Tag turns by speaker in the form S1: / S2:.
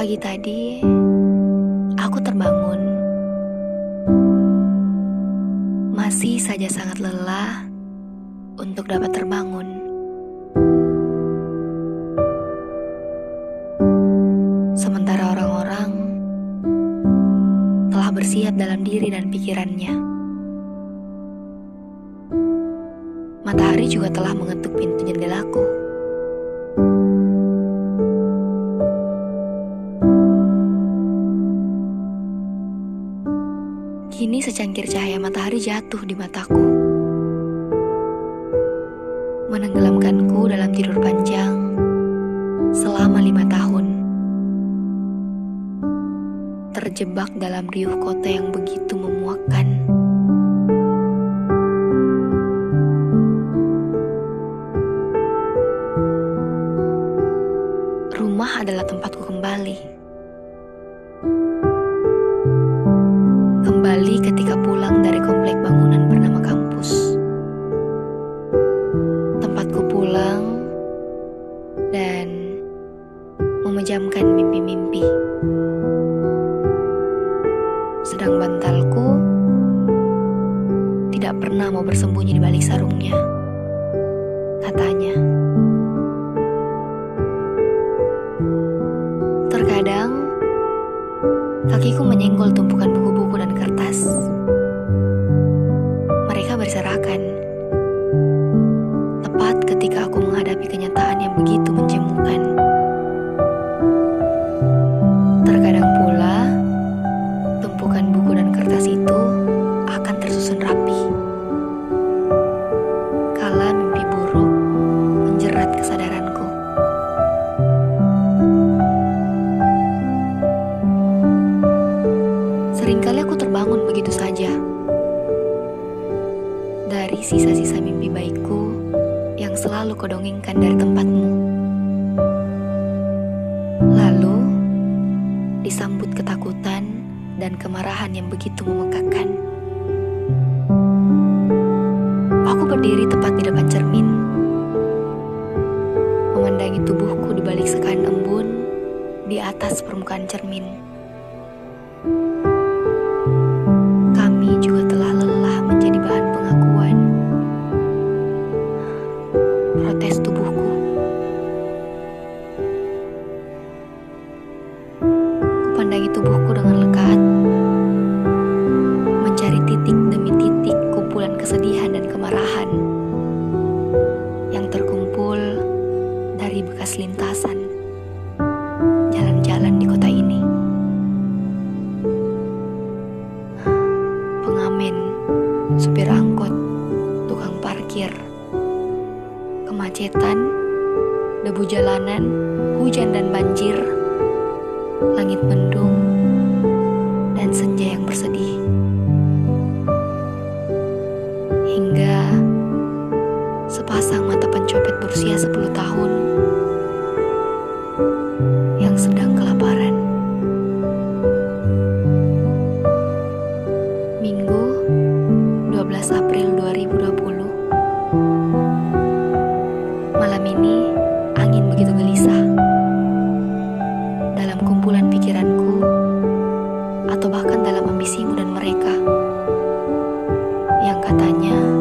S1: Pagi tadi, aku terbangun. Masih saja sangat lelah untuk dapat terbangun. Sementara orang-orang telah bersiap dalam diri dan pikirannya. Matahari juga telah mengetuk pintu jendelaku. Kini secangkir cahaya matahari jatuh di mataku. Menenggelamkanku dalam tidur panjang selama lima tahun. Terjebak dalam riuh kota yang begitu memuakkan. Rumah adalah tempatku kembali. Ketika pulang dari komplek bangunan bernama kampus. Tempatku pulang dan memejamkan mimpi-mimpi. Sedang bantalku tidak pernah mau bersembunyi di balik sarungnya. Katanya. Terkadang kakiku menyenggol tumpukan terbangun begitu saja dari sisa-sisa mimpi baikku yang selalu kodongengkan dari tempatmu. Lalu disambut ketakutan dan kemarahan yang begitu memekakkan. Aku berdiri tepat di depan cermin, memandangi tubuhku di balik sekan embun di atas permukaan cermin. Kupandangi tubuhku dengan lekat, mencari titik demi titik kumpulan kesedihan dan kemarahan yang terkumpul dari bekas lintasan jalan-jalan di kota ini. pengamen, supir angkot, tukang parkir, kemacetan, debu jalanan, hujan dan banjir, langit mendung, dan senja yang bersedih. Hingga sepasang mata pencopet berusia 10 tahun yang sedang kelaparan. Minggu 12 April 2000 dalam kumpulan pikiranku atau bahkan dalam ambisimu dan mereka yang katanya